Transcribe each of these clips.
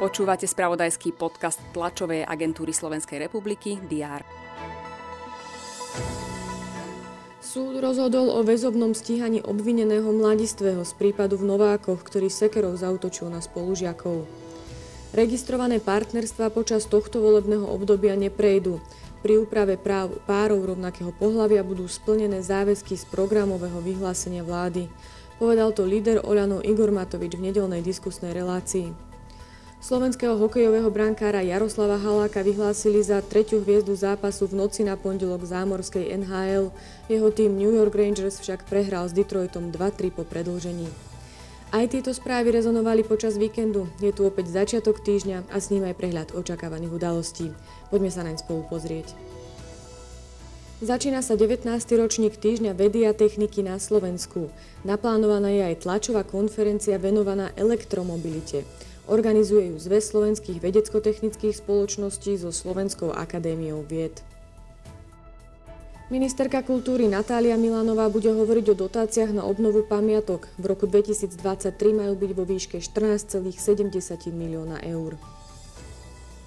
Počúvate spravodajský podcast tlačovej agentúry Slovenskej republiky DR. Súd rozhodol o väzobnom stíhaní obvineného mladistvého z prípadu v Novákoch, ktorý sekerov zautočil na spolužiakov. Registrované partnerstva počas tohto volebného obdobia neprejdú. Pri úprave práv párov rovnakého pohľavia budú splnené záväzky z programového vyhlásenia vlády. Povedal to líder Oľano Igor Matovič v nedelnej diskusnej relácii. Slovenského hokejového brankára Jaroslava Haláka vyhlásili za tretiu hviezdu zápasu v noci na pondelok zámorskej NHL. Jeho tým New York Rangers však prehral s Detroitom 2-3 po predlžení. Aj tieto správy rezonovali počas víkendu. Je tu opäť začiatok týždňa a s ním aj prehľad očakávaných udalostí. Poďme sa naň spolu pozrieť. Začína sa 19. ročník týždňa vedy a techniky na Slovensku. Naplánovaná je aj tlačová konferencia venovaná elektromobilite. Organizuje ju Zväz slovenských vedecko-technických spoločností so Slovenskou akadémiou vied. Ministerka kultúry Natália Milanová bude hovoriť o dotáciách na obnovu pamiatok. V roku 2023 majú byť vo výške 14,7 milióna eur.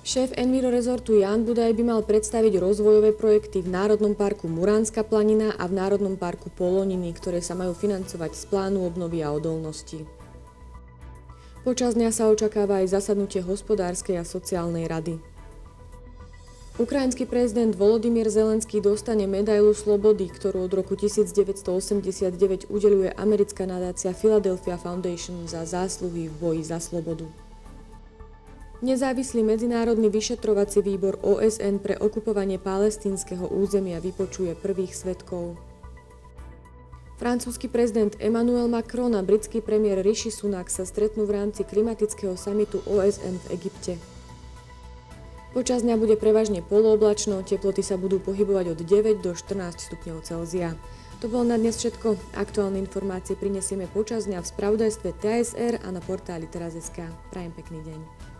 Šéf Enviro rezortu Jan Budaj by mal predstaviť rozvojové projekty v Národnom parku Muránska planina a v Národnom parku Poloniny, ktoré sa majú financovať z plánu obnovy a odolnosti. Počas dňa sa očakáva aj zasadnutie hospodárskej a sociálnej rady. Ukrajinský prezident Volodymyr Zelenský dostane medailu slobody, ktorú od roku 1989 udeluje americká nadácia Philadelphia Foundation za zásluhy v boji za slobodu. Nezávislý medzinárodný vyšetrovací výbor OSN pre okupovanie palestínskeho územia vypočuje prvých svetkov. Francúzsky prezident Emmanuel Macron a britský premiér Rishi Sunak sa stretnú v rámci klimatického samitu OSN v Egypte. Počas dňa bude prevažne polooblačno, teploty sa budú pohybovať od 9 do 14 stupňov Celzia. To bolo na dnes všetko. Aktuálne informácie prinesieme počas dňa v spravodajstve TSR a na portáli teraz.sk. Prajem pekný deň.